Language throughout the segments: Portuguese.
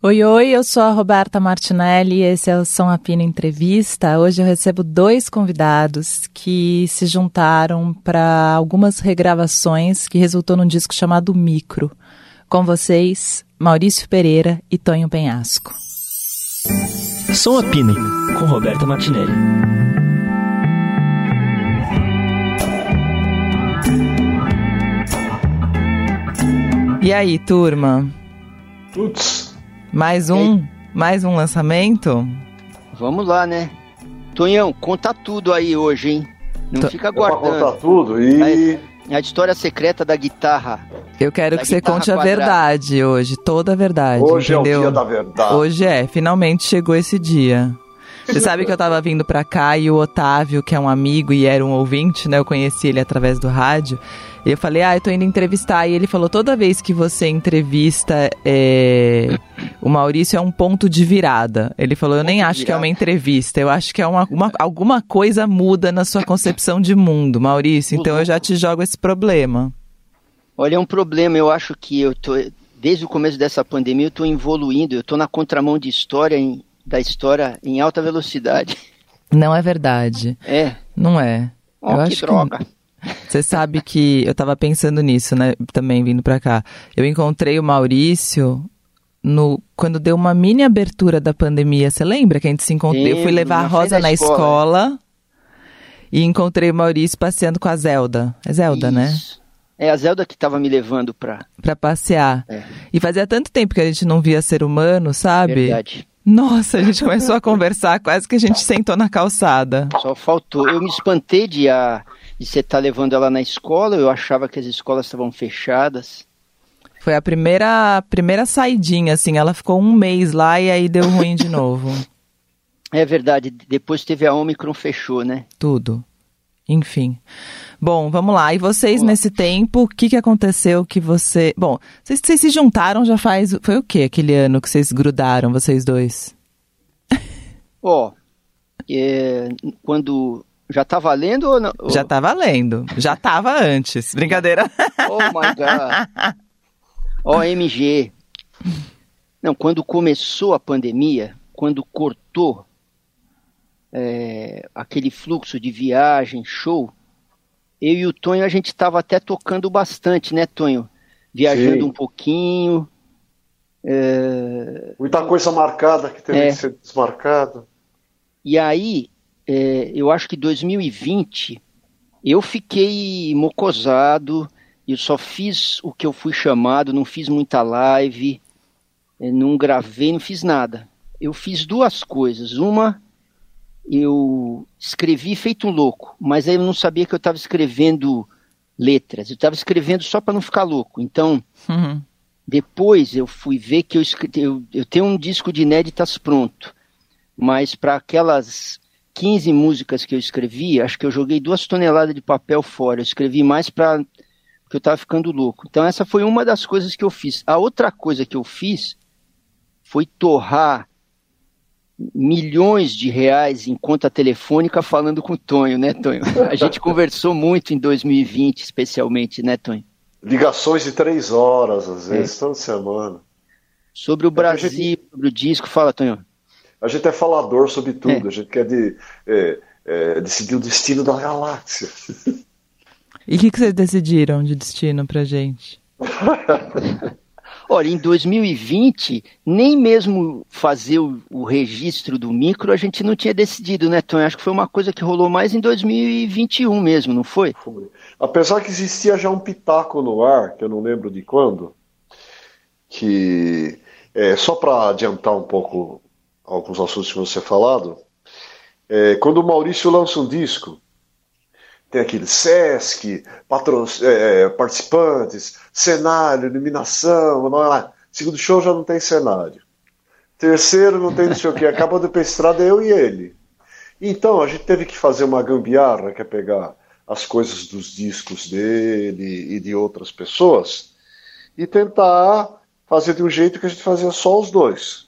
Oi, oi, eu sou a Roberta Martinelli e esse é o São Apino Entrevista. Hoje eu recebo dois convidados que se juntaram para algumas regravações que resultou num disco chamado Micro. Com vocês, Maurício Pereira e Tonho Penhasco. Som Apino, com Roberta Martinelli. E aí, turma? Putz, mais um, mais um lançamento? Vamos lá, né? Tonhão, conta tudo aí hoje, hein? Não Tô... fica guardando. contar tudo e... A, a, história secreta da guitarra. Eu quero que você conte quadrada. a verdade hoje, toda a verdade, hoje entendeu? é o dia da verdade. Hoje é, finalmente chegou esse dia. Você sabe que eu tava vindo pra cá e o Otávio, que é um amigo e era um ouvinte, né? Eu conheci ele através do rádio. E eu falei, ah, eu tô indo entrevistar. E ele falou, toda vez que você entrevista é, o Maurício é um ponto de virada. Ele falou, eu nem acho que é uma entrevista, eu acho que é uma, uma, alguma coisa muda na sua concepção de mundo, Maurício. Então eu já te jogo esse problema. Olha, é um problema, eu acho que eu tô. Desde o começo dessa pandemia eu estou evoluindo, eu estou na contramão de história em, da história em alta velocidade. Não é verdade. É. Não é. Oh, eu que acho droga. Que... Você sabe que eu tava pensando nisso, né? Também vindo pra cá. Eu encontrei o Maurício no, quando deu uma mini abertura da pandemia. Você lembra que a gente se encontrou? Eu fui levar a Rosa na escola, escola e encontrei o Maurício passeando com a Zelda. É Zelda, né? Isso. né? É a Zelda que estava me levando pra... Pra passear. É. E fazia tanto tempo que a gente não via ser humano, sabe? Verdade. Nossa, a gente começou a conversar, quase que a gente sentou na calçada. Só faltou. Eu me espantei de, a, de você tá levando ela na escola, eu achava que as escolas estavam fechadas. Foi a primeira, primeira saidinha, assim, ela ficou um mês lá e aí deu ruim de novo. É verdade, depois teve a Omicron, fechou, né? Tudo. Enfim. Bom, vamos lá. E vocês, nesse tempo, o que, que aconteceu que você. Bom, vocês, vocês se juntaram já faz. Foi o que aquele ano que vocês grudaram, vocês dois? Ó, oh, é, quando. Já tá valendo ou não? Já tá valendo. Já tava antes. Brincadeira. Oh my god. OMG. Não, quando começou a pandemia, quando cortou é, aquele fluxo de viagem, show, eu e o Tonho a gente estava até tocando bastante, né, Tonho? Viajando Sim. um pouquinho. É... Muita coisa marcada que teve é. que ser desmarcada. E aí, é, eu acho que 2020 eu fiquei mocosado, eu só fiz o que eu fui chamado, não fiz muita live, é, não gravei, não fiz nada. Eu fiz duas coisas. Uma, eu escrevi feito um louco, mas aí eu não sabia que eu estava escrevendo letras, eu estava escrevendo só para não ficar louco. Então, uhum. depois eu fui ver que eu, eu, eu tenho um disco de inéditas pronto, mas para aquelas 15 músicas que eu escrevi, acho que eu joguei duas toneladas de papel fora. Eu escrevi mais para porque eu estava ficando louco. Então essa foi uma das coisas que eu fiz. A outra coisa que eu fiz foi torrar milhões de reais em conta telefônica falando com o Tonho, né, Tonho? A gente conversou muito em 2020, especialmente, né, Tonho? Ligações de três horas, às vezes, é. toda semana. Sobre o Brasil, gente, sobre o disco, fala, Tonho. A gente é falador sobre tudo, é. a gente quer de, é, é, decidir o destino da galáxia. E o que, que vocês decidiram de destino pra gente? Olha, em 2020, nem mesmo fazer o, o, registro do micro a gente não tinha decidido, né, Tom? Acho que foi uma coisa que rolou mais em 2021 mesmo, não foi? Foi. Apesar que existia já um pitaco no ar, que eu não lembro de quando, que, é, só para adiantar um pouco alguns assuntos que você falado, é, quando o Maurício lança um disco, tem aquele SESC, patro, é, é, participantes, cenário, iluminação, não é lá. Segundo show já não tem cenário. Terceiro não tem não sei o que, acaba de estrada eu e ele. Então a gente teve que fazer uma gambiarra, que é pegar as coisas dos discos dele e de outras pessoas e tentar fazer de um jeito que a gente fazia só os dois.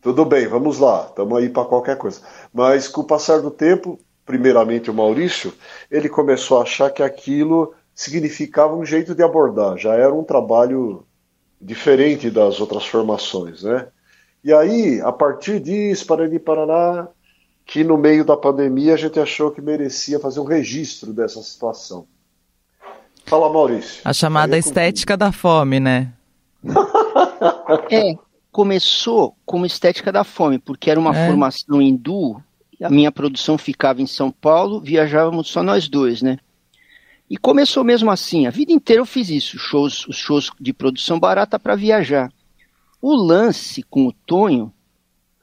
Tudo bem, vamos lá, estamos aí para qualquer coisa. Mas com o passar do tempo, primeiramente o Maurício, ele começou a achar que aquilo significava um jeito de abordar, já era um trabalho diferente das outras formações, né? E aí, a partir disso, Parani Paraná, que no meio da pandemia a gente achou que merecia fazer um registro dessa situação. Fala, Maurício. A chamada estética da fome, né? é, começou como estética da fome, porque era uma é. formação hindu, a minha produção ficava em São Paulo, viajávamos só nós dois, né? E começou mesmo assim, a vida inteira eu fiz isso, shows, os shows de produção barata para viajar. O lance com o Tonho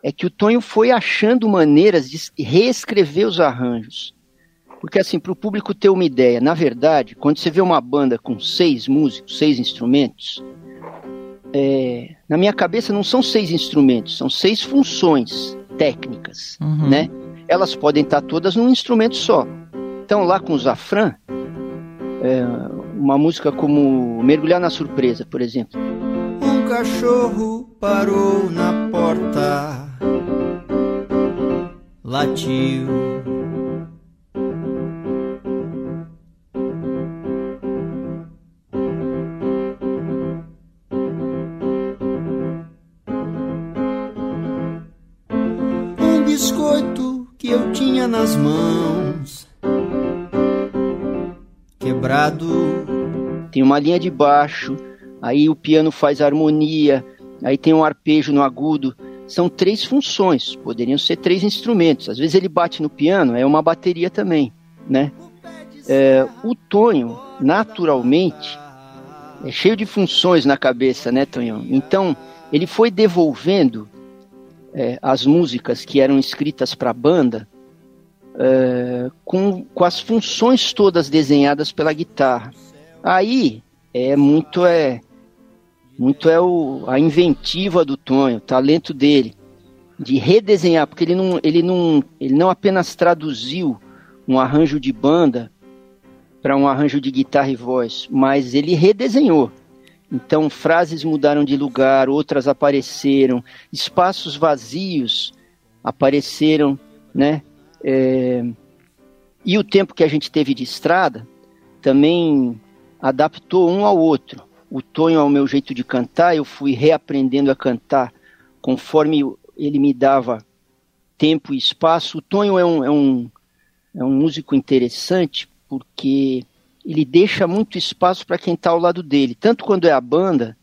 é que o Tonho foi achando maneiras de reescrever os arranjos. Porque, assim, para o público ter uma ideia, na verdade, quando você vê uma banda com seis músicos, seis instrumentos, é, na minha cabeça não são seis instrumentos, são seis funções técnicas, uhum. né? Elas podem estar todas num instrumento só. Então, lá com o Zafran, é, uma música como Mergulhar na Surpresa, por exemplo. Um cachorro parou na porta, latiu. Nas mãos, quebrado. Tem uma linha de baixo aí o piano faz harmonia, aí tem um arpejo no agudo. São três funções, poderiam ser três instrumentos. Às vezes ele bate no piano, é uma bateria também, né? É, o Tonho, naturalmente, é cheio de funções na cabeça, né, Tonhão? Então, ele foi devolvendo é, as músicas que eram escritas para a banda é, com, com as funções todas desenhadas pela guitarra. Aí é muito é muito é o, a inventiva do Tonho, o talento dele de redesenhar, porque ele não, ele não, ele não apenas traduziu um arranjo de banda para um arranjo de guitarra e voz, mas ele redesenhou. Então frases mudaram de lugar, outras apareceram, espaços vazios apareceram, né? É... E o tempo que a gente teve de estrada também adaptou um ao outro o Tonho ao meu jeito de cantar, eu fui reaprendendo a cantar conforme ele me dava tempo e espaço. O Tonho é um, é um, é um músico interessante porque ele deixa muito espaço para quem está ao lado dele, tanto quando é a banda,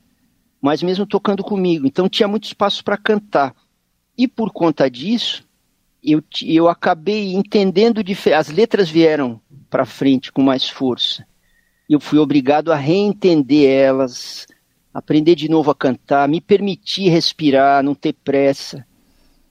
mas mesmo tocando comigo. Então tinha muito espaço para cantar. E por conta disso, eu, eu acabei entendendo, as letras vieram para frente com mais força eu fui obrigado a reentender elas, aprender de novo a cantar, me permitir respirar, não ter pressa.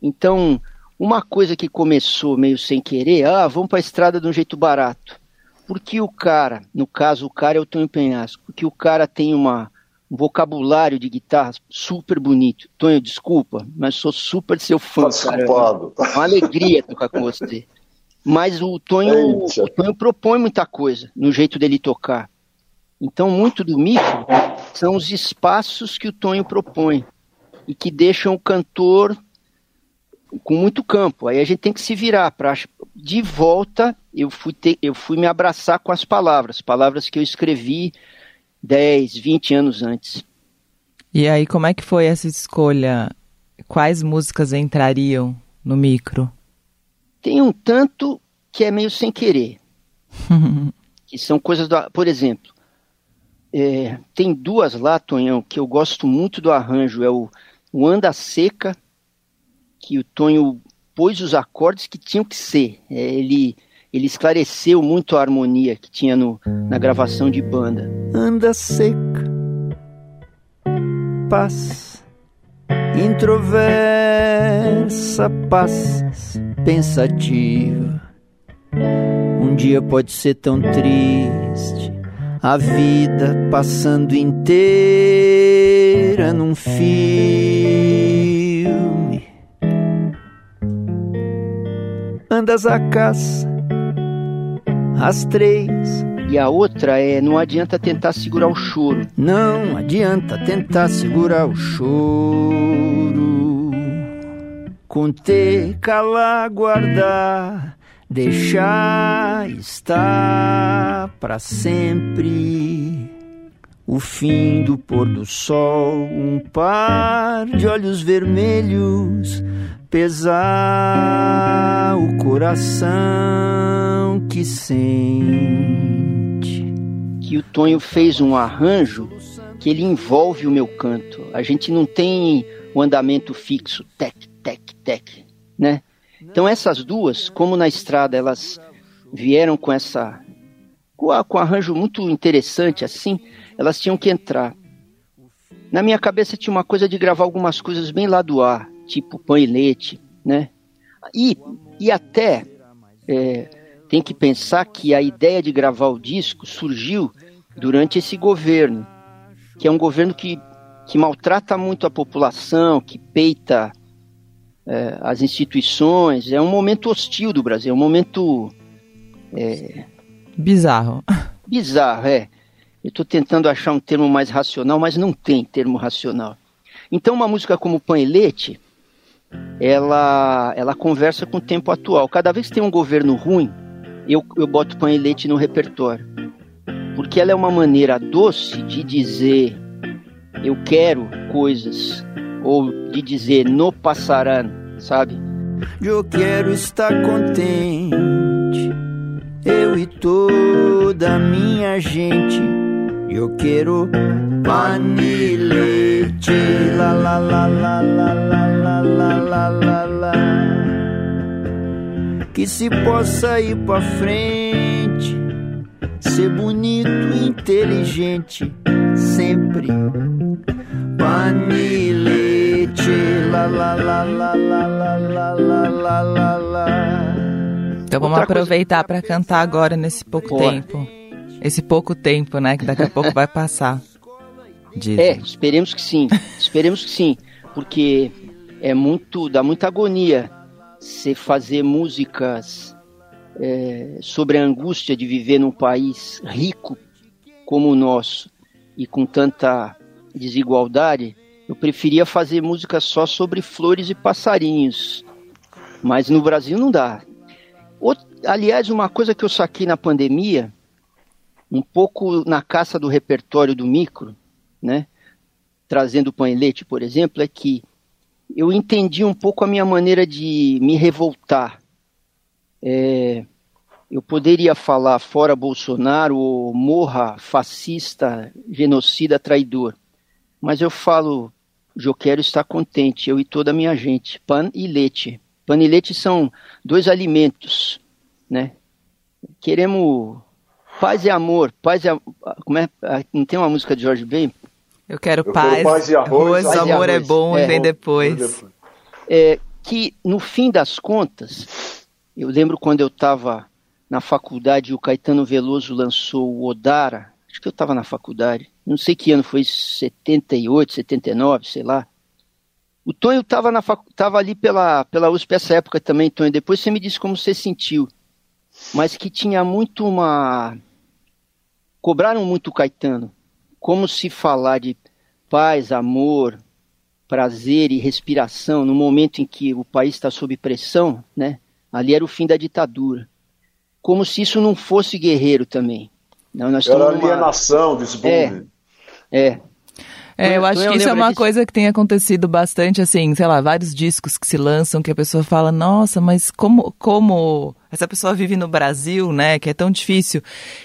Então, uma coisa que começou meio sem querer, ah, vamos para a estrada de um jeito barato. Porque o cara, no caso o cara é o Tonho Penhasco, porque o cara tem uma, um vocabulário de guitarra super bonito. Tonho, desculpa, mas sou super seu fã. Tá cara. É uma alegria tocar com você. Mas o Tonho, o Tonho propõe muita coisa no jeito dele tocar. Então, muito do micro são os espaços que o Tonho propõe e que deixam o cantor com muito campo. Aí a gente tem que se virar para de volta. Eu fui ter, eu fui me abraçar com as palavras, palavras que eu escrevi 10, 20 anos antes. E aí, como é que foi essa escolha? Quais músicas entrariam no micro? Tem um tanto que é meio sem querer. que são coisas do, por exemplo, é, tem duas lá, Tonhão, que eu gosto muito do arranjo. É o, o Anda Seca, que o Tonho pôs os acordes que tinham que ser. É, ele, ele esclareceu muito a harmonia que tinha no, na gravação de banda. Anda seca, paz, introversa, paz, pensativa. Um dia pode ser tão triste a vida passando inteira num filme. Andas a caça, às três. E a outra é não adianta tentar segurar o choro. Não adianta tentar segurar o choro. Conter, calar, guardar deixar estar para sempre. o fim do pôr do sol, um par de olhos vermelhos pesar o coração sente. Que o Tonho fez um arranjo que ele envolve o meu canto. A gente não tem o andamento fixo, tec, tec, tec, né? Então essas duas, como na estrada elas vieram com essa com um arranjo muito interessante assim, elas tinham que entrar. Na minha cabeça tinha uma coisa de gravar algumas coisas bem lá do ar, tipo pão e leite, né? E, e até é, tem que pensar que a ideia de gravar o disco surgiu durante esse governo, que é um governo que, que maltrata muito a população, que peita é, as instituições. É um momento hostil do Brasil, é um momento. É, bizarro. Bizarro, é. Eu estou tentando achar um termo mais racional, mas não tem termo racional. Então, uma música como Pão e Leite ela, ela conversa com o tempo atual. Cada vez que tem um governo ruim, eu, eu boto pão e leite no repertório. Porque ela é uma maneira doce de dizer eu quero coisas, ou de dizer no passará, sabe? Eu quero estar contente, eu e toda a minha gente. Eu quero pane leite, la la la la la la la la la la que se possa ir pra frente, ser bonito, inteligente, sempre. Panilete, la la la la la la la la la la la. Então vamos Outra aproveitar para cantar agora nesse pouco tempo. Esse pouco tempo, né? Que daqui a pouco vai passar. Dizem. É, esperemos que sim. Esperemos que sim. Porque é muito dá muita agonia se fazer músicas é, sobre a angústia de viver num país rico como o nosso e com tanta desigualdade. Eu preferia fazer música só sobre flores e passarinhos, mas no Brasil não dá. aliás, uma coisa que eu saquei na pandemia, um pouco na caça do repertório do micro, né? Trazendo pão e leite, por exemplo, é que eu entendi um pouco a minha maneira de me revoltar. É, eu poderia falar fora Bolsonaro ou morra fascista, genocida, traidor, mas eu falo, eu quero estar contente, eu e toda a minha gente. Pan e leite. Pan e leite são dois alimentos, né? Queremos paz e amor, paz e como é? Ah, não tem uma música de Jorge Ben? Eu quero eu paz, quero paz e arroz. arroz amor é bom é, e vem depois. É, que, no fim das contas, eu lembro quando eu estava na faculdade e o Caetano Veloso lançou o Odara, acho que eu estava na faculdade, não sei que ano foi, 78, 79, sei lá. O Tonho estava facu... ali pela, pela USP essa época também, Tonho. Depois você me disse como você sentiu. Mas que tinha muito uma. Cobraram muito o Caetano. Como se falar de paz, amor, prazer e respiração no momento em que o país está sob pressão, né? Ali era o fim da ditadura. Como se isso não fosse guerreiro também. Não, nós era alienação, numa... desbunde. É, é. É, eu acho que isso é uma coisa que tem acontecido bastante, assim, sei lá, vários discos que se lançam que a pessoa fala, nossa, mas como, como essa pessoa vive no Brasil, né, que é tão difícil.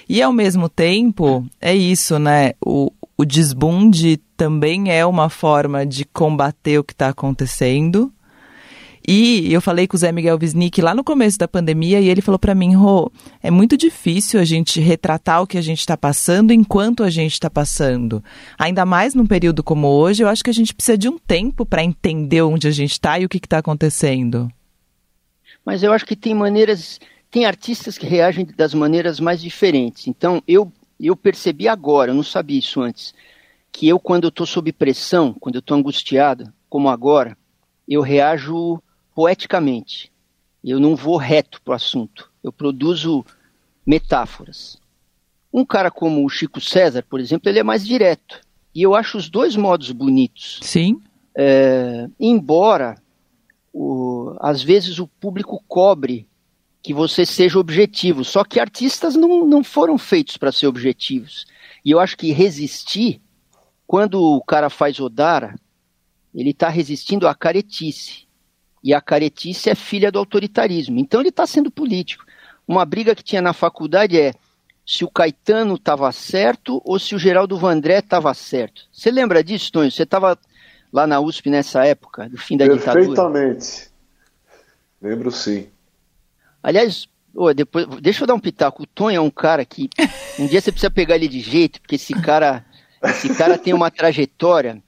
E ao mesmo tempo, é isso, né, o, o desbunde também é uma forma de combater o que está acontecendo. E eu falei com o Zé Miguel Wisnik lá no começo da pandemia e ele falou para mim, Rô, é muito difícil a gente retratar o que a gente está passando enquanto a gente está passando. Ainda mais num período como hoje, eu acho que a gente precisa de um tempo para entender onde a gente está e o que está acontecendo. Mas eu acho que tem maneiras, tem artistas que reagem das maneiras mais diferentes. Então eu eu percebi agora, eu não sabia isso antes, que eu, quando eu estou sob pressão, quando eu estou angustiado, como agora, eu reajo poeticamente. Eu não vou reto para o assunto. Eu produzo metáforas. Um cara como o Chico César, por exemplo, ele é mais direto. E eu acho os dois modos bonitos. Sim. É, embora, o, às vezes, o público cobre que você seja objetivo. Só que artistas não, não foram feitos para ser objetivos. E eu acho que resistir, quando o cara faz Odara, ele está resistindo à caretice. E a caretice é filha do autoritarismo. Então ele está sendo político. Uma briga que tinha na faculdade é se o Caetano estava certo ou se o Geraldo Vandré estava certo. Você lembra disso, Tonho? Você estava lá na USP nessa época, do fim da ditadura? Perfeitamente. Lembro sim. Aliás, oh, depois, deixa eu dar um pitaco. O Tonho é um cara que um dia você precisa pegar ele de jeito, porque esse cara, esse cara tem uma trajetória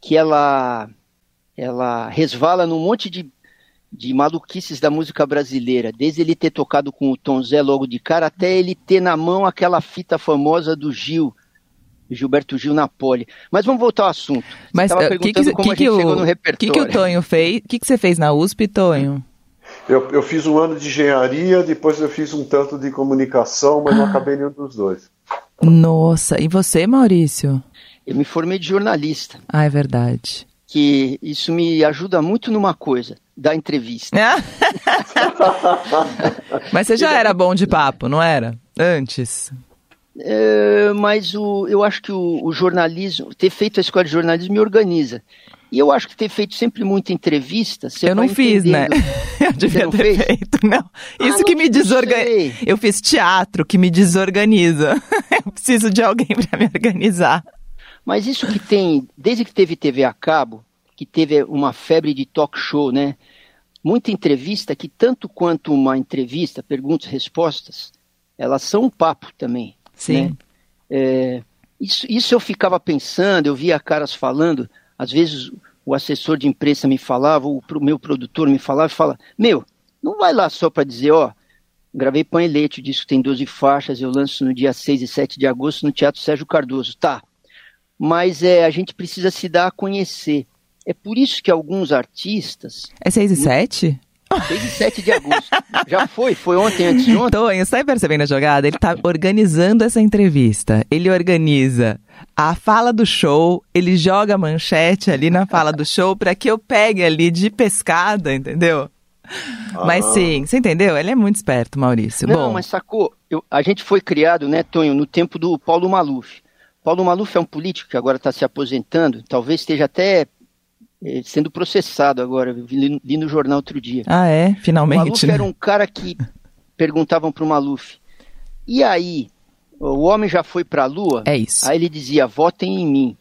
que ela, ela resvala num monte de, de maluquices da música brasileira. Desde ele ter tocado com o Tom Zé logo de cara, até ele ter na mão aquela fita famosa do Gil, Gilberto Gil Napoli. Mas vamos voltar ao assunto. Mas o uh, que, que, que, que, o, que, que o Tonho fez? O que, que você fez na USP, Tonho? Eu, eu fiz um ano de engenharia, depois eu fiz um tanto de comunicação, mas ah. não acabei nenhum dos dois. Nossa, e você, Maurício? Eu me formei de jornalista. Ah, é verdade. Que isso me ajuda muito numa coisa, da entrevista. mas você já era bom de papo, não era? Antes. É, mas o, eu acho que o, o jornalismo, ter feito a escola de jornalismo me organiza. E eu acho que ter feito sempre muita entrevista. eu não fiz, né? Eu devia ter fez? feito, não. Isso ah, não que me desorganiza. Eu fiz teatro que me desorganiza. Eu preciso de alguém para me organizar. Mas isso que tem, desde que teve TV a cabo, que teve uma febre de talk show, né? Muita entrevista que, tanto quanto uma entrevista, perguntas e respostas, elas são um papo também. Sim. Né? É, isso, isso eu ficava pensando, eu via caras falando às vezes o assessor de imprensa me falava, o meu produtor me falava e fala: Meu, não vai lá só para dizer, ó, gravei Pão e Leite, o disco tem 12 faixas, eu lanço no dia 6 e 7 de agosto no Teatro Sérgio Cardoso. Tá. Mas é, a gente precisa se dar a conhecer. É por isso que alguns artistas. É 6 e 7? 6 e 7 de agosto. Já foi, foi ontem, antes de ontem. Tonho, você tá percebendo a jogada? Ele tá organizando essa entrevista. Ele organiza a fala do show, ele joga a manchete ali na fala do show para que eu pegue ali de pescada, entendeu? Ah. Mas sim, você entendeu? Ele é muito esperto, Maurício. Não, Bom, mas sacou? Eu, a gente foi criado, né, Tonho, no tempo do Paulo Maluf. Paulo Maluf é um político que agora está se aposentando, talvez esteja até eh, sendo processado agora. Vi, li no jornal outro dia. Ah, é? Finalmente. O Maluf né? era um cara que perguntavam para o Maluf: e aí, o homem já foi para a Lua? É isso. Aí ele dizia: votem em mim.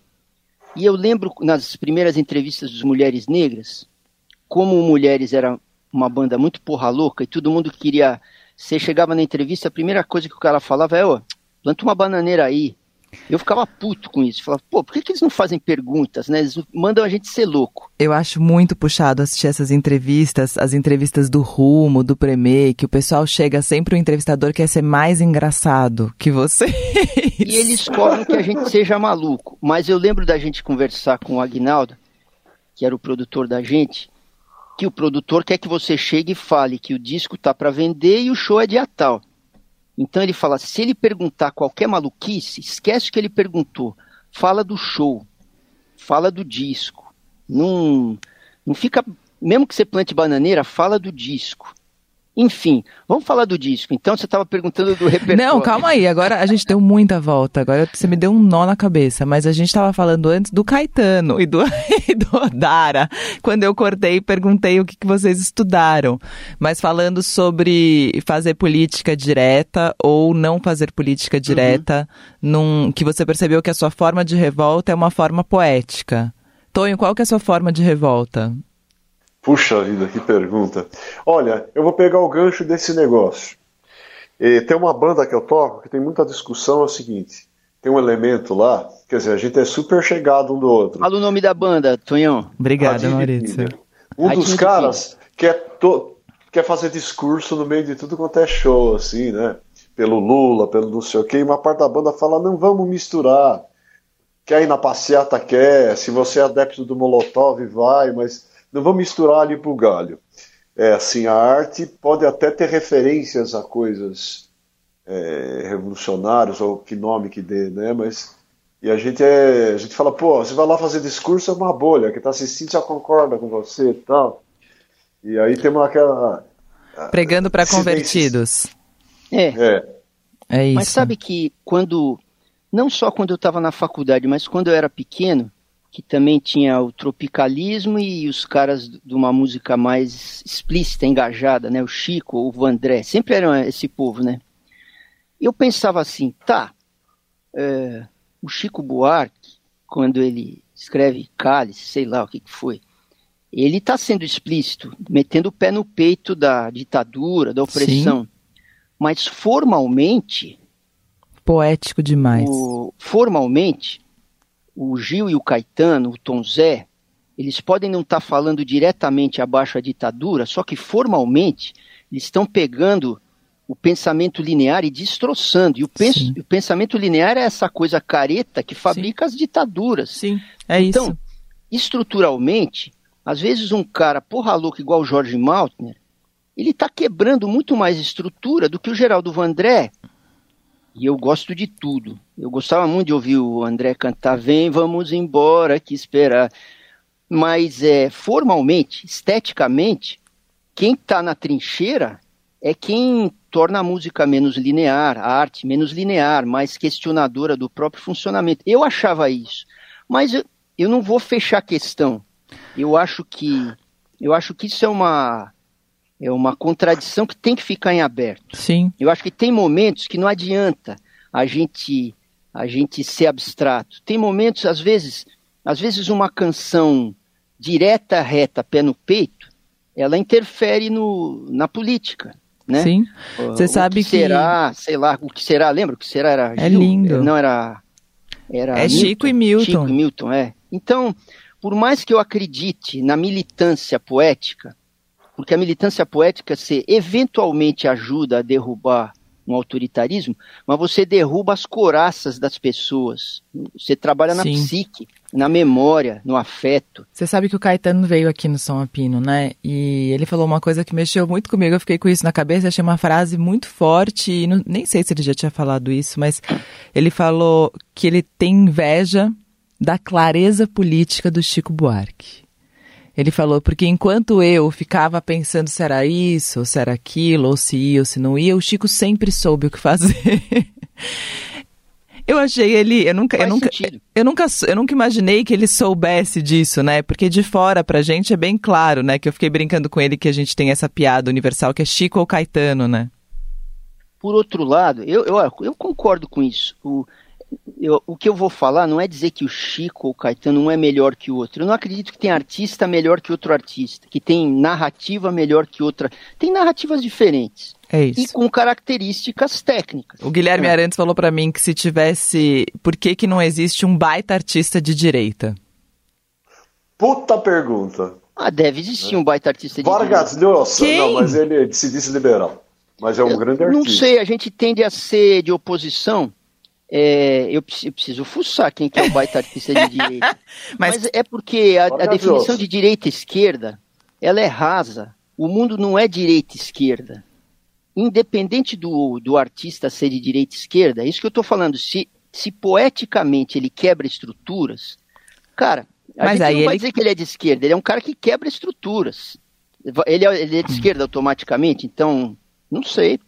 E eu lembro nas primeiras entrevistas dos Mulheres Negras, como Mulheres era uma banda muito porra louca e todo mundo queria. Você chegava na entrevista, a primeira coisa que o cara falava é: ó, planta uma bananeira aí. Eu ficava puto com isso. Falava, pô, por que, que eles não fazem perguntas, né? Eles mandam a gente ser louco. Eu acho muito puxado assistir essas entrevistas, as entrevistas do Rumo, do Premê, que o pessoal chega sempre o entrevistador quer ser mais engraçado que você. E eles cobram que a gente seja maluco. Mas eu lembro da gente conversar com o Agnaldo, que era o produtor da gente, que o produtor quer que você chegue e fale que o disco tá para vender e o show é dia tal. Então ele fala: se ele perguntar qualquer maluquice, esquece o que ele perguntou. Fala do show, fala do disco. Não, não fica. Mesmo que você plante bananeira, fala do disco. Enfim, vamos falar do disco. Então você estava perguntando do repertório. Não, calma aí. Agora a gente deu muita volta. Agora você me deu um nó na cabeça. Mas a gente estava falando antes do Caetano e do, e do Odara. Quando eu cortei e perguntei o que, que vocês estudaram. Mas falando sobre fazer política direta ou não fazer política direta, uhum. num, que você percebeu que a sua forma de revolta é uma forma poética. Tonho, qual que é a sua forma de revolta? Puxa vida, que pergunta. Olha, eu vou pegar o gancho desse negócio. E tem uma banda que eu toco que tem muita discussão, é o seguinte. Tem um elemento lá, quer dizer, a gente é super chegado um do outro. Fala o nome da banda, Tonhão. Obrigado, Maurício. Um dos caras quer, to... quer fazer discurso no meio de tudo quanto é show, assim, né? Pelo Lula, pelo não sei o quê, e uma parte da banda fala, não vamos misturar. Quer ir na passeata, quer. Se você é adepto do Molotov, vai, mas não vou misturar alho pro galho. É assim, a arte pode até ter referências a coisas é, revolucionárias ou que nome que dê, né? Mas e a gente é, a gente fala, pô, você vai lá fazer discurso é uma bolha, que está assistindo já concorda com você e tal. E aí tem uma, aquela Pregando para convertidos. É, É. É isso. mas sabe que quando, não só quando eu estava na faculdade, mas quando eu era pequeno, que também tinha o tropicalismo e os caras de uma música mais explícita, engajada, né? O Chico, o Vandré, sempre eram esse povo, né? Eu pensava assim, tá, é, o Chico Buarque, quando ele escreve Cálice, sei lá o que, que foi, ele está sendo explícito, metendo o pé no peito da ditadura, da opressão. Mas formalmente, Poético demais. o- formalmente, o Gil e o Caetano, o Tom Zé, eles podem não estar falando diretamente abaixo a ditadura, só que formalmente eles estão pegando o pensamento linear e destroçando. E o, pens- Sim. o pensamento linear é essa coisa careta que fabrica as ditaduras. Sim, é Então, isso. estruturalmente, às vezes um cara porra louco igual o Jorge Maltner, ele está quebrando muito mais estrutura do que o Geraldo Vandré. E eu gosto de tudo. Eu gostava muito de ouvir o André cantar Vem, vamos embora, que esperar. Mas é, formalmente, esteticamente, quem está na trincheira é quem torna a música menos linear, a arte menos linear, mais questionadora do próprio funcionamento. Eu achava isso. Mas eu, eu não vou fechar a questão. Eu acho que eu acho que isso é uma é uma contradição que tem que ficar em aberto. Sim, Eu acho que tem momentos que não adianta a gente a gente ser abstrato. Tem momentos, às vezes, às vezes uma canção direta, reta, pé no peito, ela interfere no, na política, né? sim. Você o sabe que que- será, sei lá, o que será, lembra o que será era É Gil? lindo. Não era era É Chico e Milton. Chico e Milton, é. Então, por mais que eu acredite na militância poética, porque a militância poética se eventualmente ajuda a derrubar um autoritarismo, mas você derruba as coraças das pessoas. Você trabalha na Sim. psique, na memória, no afeto. Você sabe que o Caetano veio aqui no Som Apino, né? E ele falou uma coisa que mexeu muito comigo. Eu fiquei com isso na cabeça, achei uma frase muito forte. E não- nem sei se ele já tinha falado isso, mas ele falou que ele tem inveja da clareza política do Chico Buarque. Ele falou, porque enquanto eu ficava pensando se era isso, ou se era aquilo, ou se ia, ou se não ia, o Chico sempre soube o que fazer. eu achei ele. Eu nunca, eu nunca, sentido. eu nunca, eu nunca imaginei que ele soubesse disso, né? Porque de fora pra gente é bem claro, né? Que eu fiquei brincando com ele que a gente tem essa piada universal que é Chico ou Caetano, né? Por outro lado, eu, eu, eu concordo com isso. O, eu- o que eu vou falar não é dizer que o Chico ou o Caetano um é melhor que o outro. Eu não acredito que tem artista melhor que outro artista, que tem narrativa melhor que outra. Tem narrativas diferentes É e isso. com características técnicas. O Guilherme Arantes falou pra mim que se tivesse. Por que, que não existe um baita artista de direita? Puta pergunta. Ah, deve existir um baita artista de Vargas direita. Llosa. Quem? Não, mas ele se disse liberal. Mas é um grande Não artista. sei, a gente tende a ser de oposição. É, eu, preciso, eu preciso fuçar quem que é o baita artista de direita. Mas- Mas, é porque a, a definição de direita e esquerda, ela é rasa. O mundo não é direita e esquerda. Independente do, do artista ser de direita e esquerda, é isso que eu estou falando. Se, se poeticamente ele quebra estruturas, cara, a Mas gente aí não vai ele- dizer que ele é de esquerda, ele é um cara que quebra estruturas. Ele é, ele é de esquerda automaticamente, então, não sei.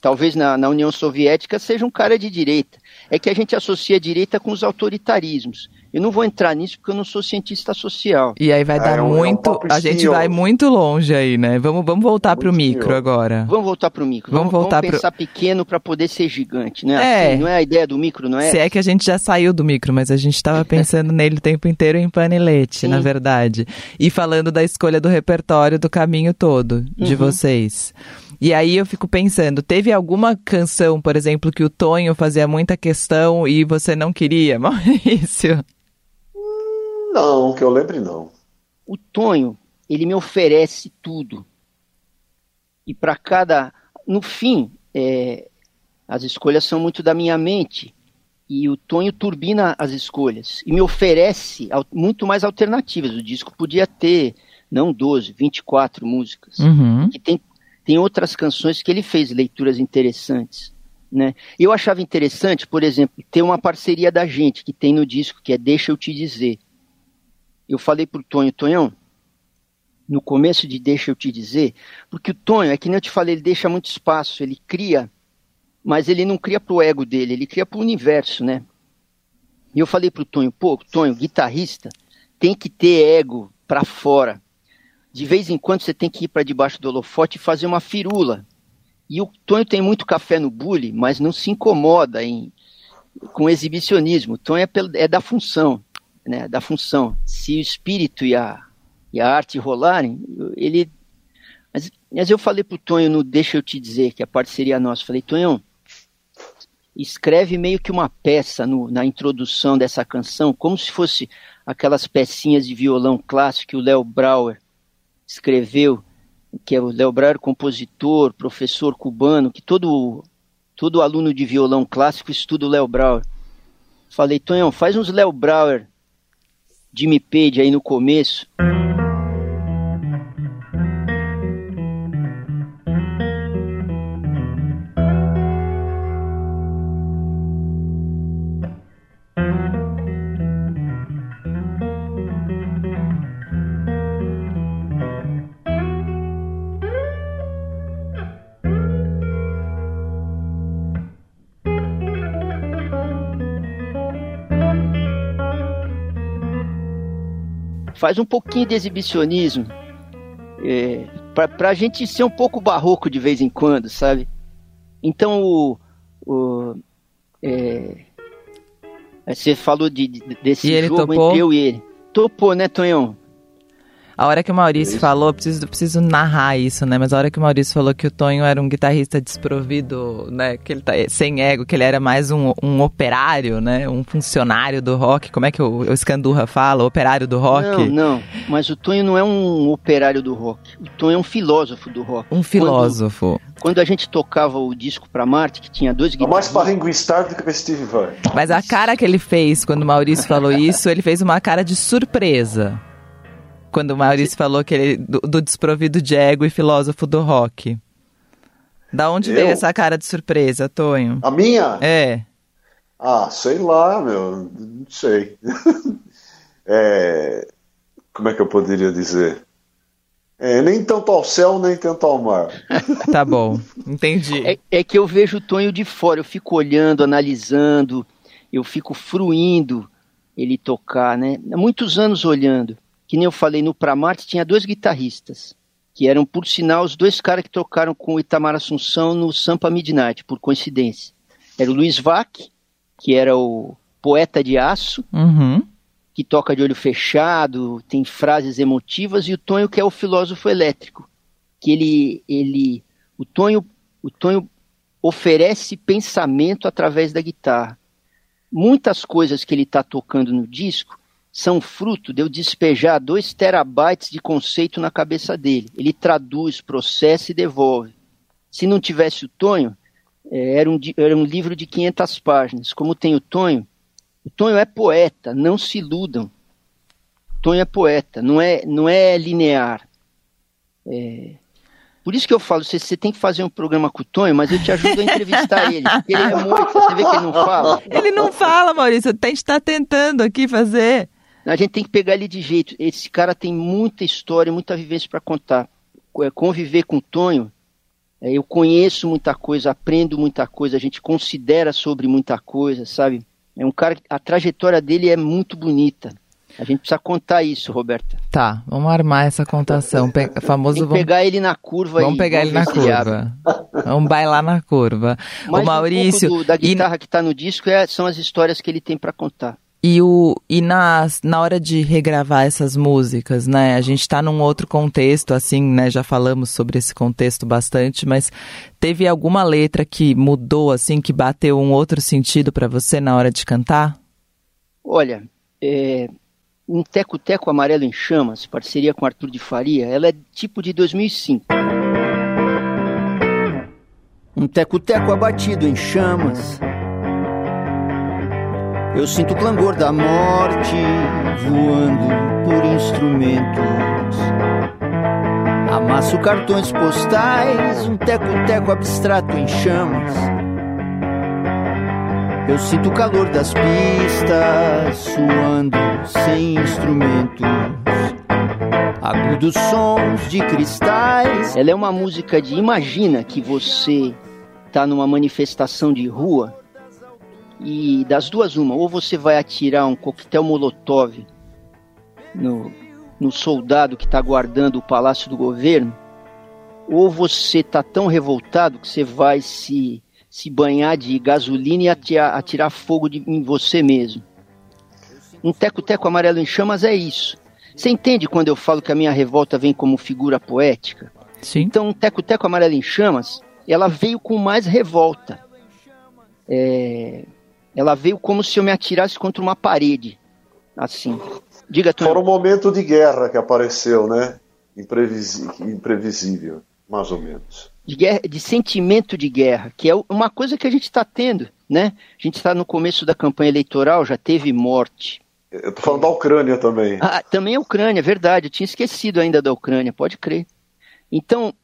Talvez na, na União Soviética seja um cara de direita. É que a gente associa a direita com os autoritarismos. Eu não vou entrar nisso porque eu não sou cientista social. E aí vai É, dar é um- é um muito. a gente vai muito longe aí, né? Vamos, vamos voltar pro Muito micro agora. Vamos voltar para o micro. Vamos voltar pro- pensar pequeno para poder ser gigante, né? É. Assim, não é a ideia do micro, não é? Se é que a gente já saiu do micro, mas a gente estava pensando nele o tempo inteiro em panelete, Sim. na verdade. E falando da escolha do repertório do caminho todo de Uhum. vocês. E aí eu fico pensando, teve alguma canção, por exemplo, que o Tonho fazia muita questão e você não queria, Maurício? Não, que eu lembre, não. O Tonho, ele me oferece tudo. E para cada. No fim, é, as escolhas são muito da minha mente. E o Tonho turbina as escolhas. E me oferece muito mais alternativas. O disco podia ter, não 12, 24 músicas. Uhum. que tem, tem outras canções que ele fez leituras interessantes. Né? Eu achava interessante, por exemplo, ter uma parceria da gente que tem no disco, que é Deixa Eu Te Dizer. Eu falei pro Tonho, Tonhão, no começo de Deixa Eu Te Dizer, porque o Tonho, é que nem eu te falei, ele deixa muito espaço, ele cria, mas ele não cria pro ego dele, ele cria pro universo, né? E eu falei pro Tonho, pô, Tonho, guitarrista, tem que ter ego para fora. De vez em quando você tem que ir para debaixo do holofote e fazer uma firula. E o Tonho tem muito café no bule, mas não se incomoda em, com exibicionismo. O Tonho é, é da função, né? Da função. Se o espírito e a, e a arte rolarem, ele. Mas, mas eu falei pro Tonho no Deixa Eu Te Dizer, que a parceria nossa, falei, Tonhão, escreve meio que uma peça no, na introdução dessa canção, como se fosse aquelas pecinhas de violão clássico que o Léo Brauer escreveu, que é o Léo Brauer compositor, professor cubano, que todo todo aluno de violão clássico estuda o Léo Brauer. Falei, Tonhão, faz uns Léo Brauer Jimmy Page aí no começo. Faz um pouquinho de exibicionismo. É, pra, pra gente ser um pouco barroco de vez em quando, sabe? Então o. o é, você falou de, de desse jogo topou? entre eu e ele. Topou, né, Tonhão? A hora que o Maurício falou, preciso, preciso narrar isso, né? Mas a hora que o Maurício falou que o Tonho era um guitarrista desprovido, né? Que ele tá sem ego, que ele era mais um, um operário, né? Um funcionário do rock. Como é que o, o Scandurra fala? Operário do rock? Não, não. Mas o Tonho não é um operário do rock. O Tonho é um filósofo do rock. Um filósofo. Quando, quando a gente tocava o disco pra Marte, que tinha dois guitarristas... É mais para Ringo Starr do que para Steve Vai. Mas a cara que ele fez quando o Maurício falou isso, ele fez uma cara de surpresa quando o Maurício falou que ele do, do, desprovido de ego e filósofo do rock. Da onde eu? veio essa cara de surpresa, Tonho? A minha? É. Ah, sei lá, meu, não sei. é, como é que eu poderia dizer? É, nem tanto ao céu, nem tanto ao mar. tá bom, entendi. É, é, que eu vejo o Tonho de fora, eu fico olhando, analisando, eu fico fruindo ele tocar, né? Muitos anos olhando que nem eu falei no Pra Marte, tinha dois guitarristas, que eram, por sinal, os dois caras que tocaram com o Itamar Assunção no Sampa Midnight, por coincidência. Era o Luiz Vac, que era o poeta de aço, uhum. que toca de olho fechado, tem frases emotivas, e o Tonho, que é o filósofo elétrico, que ele, ele o Tonho, o Tonho oferece pensamento através da guitarra. Muitas coisas que ele está tocando no disco são fruto de eu despejar dois terabytes de conceito na cabeça dele. Ele traduz, processa e devolve. Se não tivesse o Tonho, é, era, um, era um livro de 500 páginas. Como tem o Tonho, o Tonho é poeta, não se iludam. O Tonho é poeta, não é, não é linear. É... Por isso que eu falo, você, você tem que fazer um programa com o Tonho, mas eu te ajudo a entrevistar ele. Ele é muito, você vê que ele não fala. Ele não fala, Maurício, a gente está tentando aqui fazer. A gente tem que pegar ele de jeito. Esse cara tem muita história, muita vivência para contar. É, conviver com o Tonho, é, eu conheço muita coisa, aprendo muita coisa, a gente considera sobre muita coisa, sabe? É um cara, a trajetória dele é muito bonita. A gente precisa contar isso, Roberta. Tá, vamos armar essa contação. Pe famoso. Vamos pegar ele na curva. Vamos pegar ele na curva. vamos bailar na curva. Mas o Maurício. Um do, da guitarra e... que está no disco é, são as histórias que ele tem para contar. E, o, e na, na hora de regravar essas músicas, né? A gente está num outro contexto, assim, né? Já falamos sobre esse contexto bastante, mas teve alguma letra que mudou, assim, que bateu um outro sentido para você na hora de cantar? Olha, é, um Teco Teco Amarelo em Chamas, parceria com Arthur de Faria, ela é tipo de 2005. Um teco-teco abatido em chamas eu sinto o clangor da morte voando por instrumentos. Amasso cartões postais, um teco-teco abstrato em chamas. Eu sinto o calor das pistas suando sem instrumentos. agudos sons de cristais. Ela é uma música de imagina que você tá numa manifestação de rua e das duas uma, ou você vai atirar um coquetel molotov no, no soldado que está guardando o palácio do governo, ou você tá tão revoltado que você vai se, se banhar de gasolina e atirar, atirar fogo de, em você mesmo. Um teco-teco amarelo em chamas é isso. Você entende quando eu falo que a minha revolta vem como figura poética? Sim. Então, um teco-teco amarelo em chamas, ela veio com mais revolta. É, ela veio como se eu me atirasse contra uma parede. Assim. Diga, Tony. Fora o momento de guerra que apareceu, né? Imprevisi- imprevisível, mais ou menos. de, guerra, de sentimento de guerra, que é uma coisa que a gente está tendo, né? A gente está no começo da campanha eleitoral, já teve morte. Eu tô falando da Ucrânia também. Ah, também a Ucrânia, é verdade, eu tinha esquecido ainda da Ucrânia, pode crer. Então,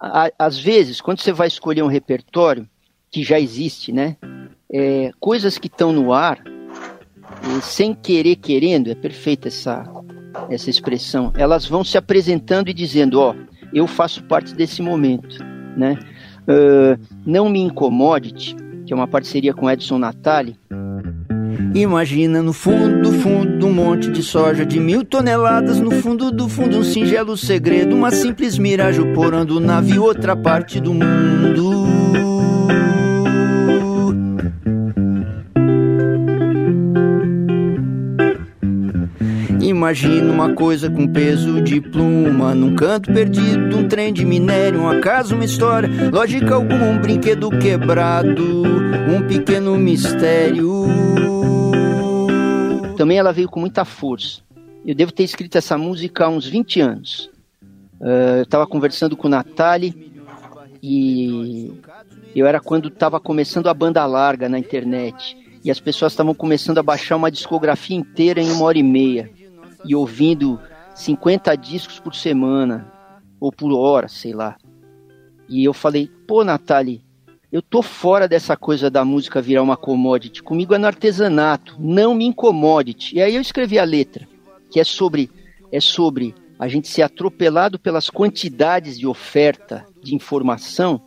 a- às vezes, quando você vai escolher um repertório, que já existe, né? É, coisas que estão no ar, sem querer querendo, é perfeita essa, essa expressão, elas vão se apresentando e dizendo, ó, eu faço parte desse momento, né? Ah, não me incomode, que é uma parceria com Edson Natali, Imagina no fundo do fundo um monte de soja de mil toneladas. No fundo do fundo um singelo segredo, uma simples miragem porando o navio outra parte do mundo. Imagina uma coisa com peso de pluma Num canto perdido, um trem de minério Um acaso, uma história, lógica alguma Um brinquedo quebrado, um pequeno mistério também ela veio com muita força. Eu devo ter escrito essa música há uns 20 anos. Eh, eu estava conversando com o Natali e eu era quando estava começando a banda larga na internet. E as pessoas estavam começando a baixar uma discografia inteira em uma hora e meia. E ouvindo 50 discos por semana. Ou por hora, sei lá. E eu falei, pô, Natali, eu tô fora dessa coisa da música virar uma commodity. Comigo é no artesanato, não me incomodite. E aí eu escrevi a letra, que é sobre é sobre a gente ser atropelado pelas quantidades de oferta de informação